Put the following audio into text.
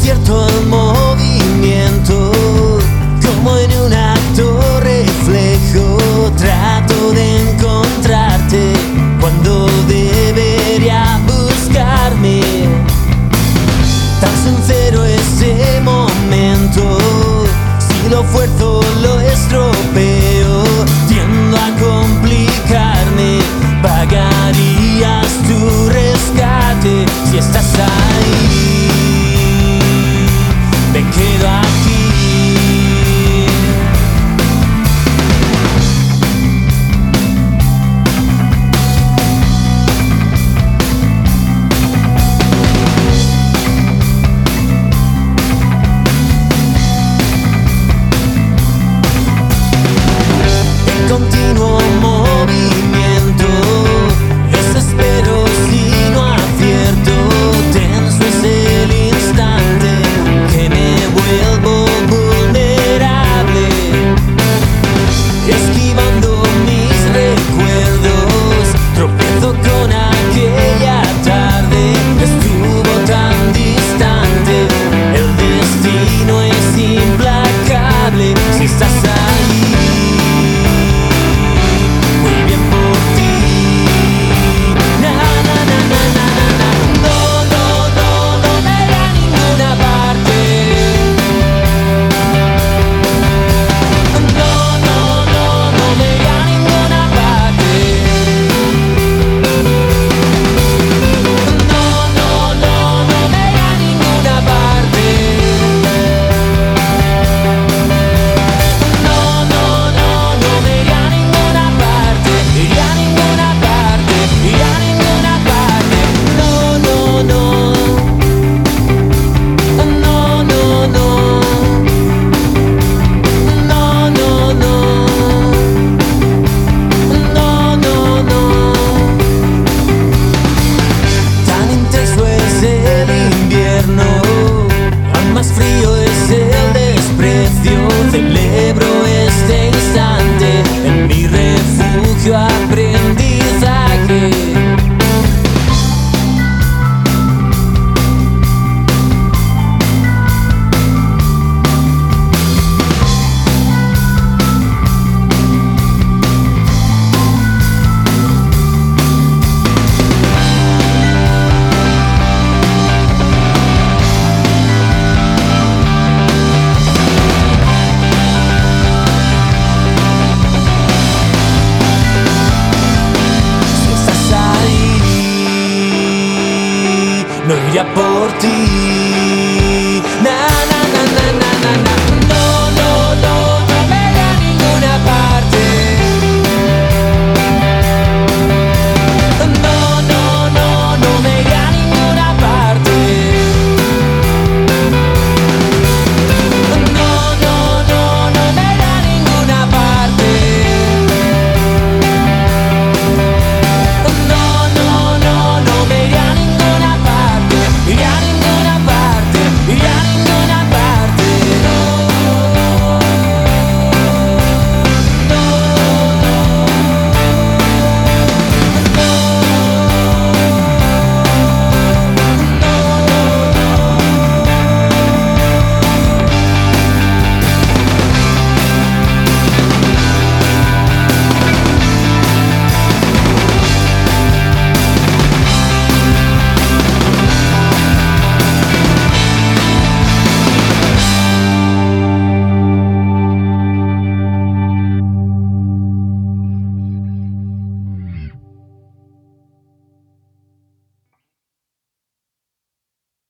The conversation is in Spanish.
cierto movimiento, como en un acto reflejo, trato de encontrarte cuando debería buscarme. Tan sincero este momento, si lo fuerzo lo estropeo, tiendo a complicarme, pagarías tu rescate si estás 一段 God. melody. Na, na,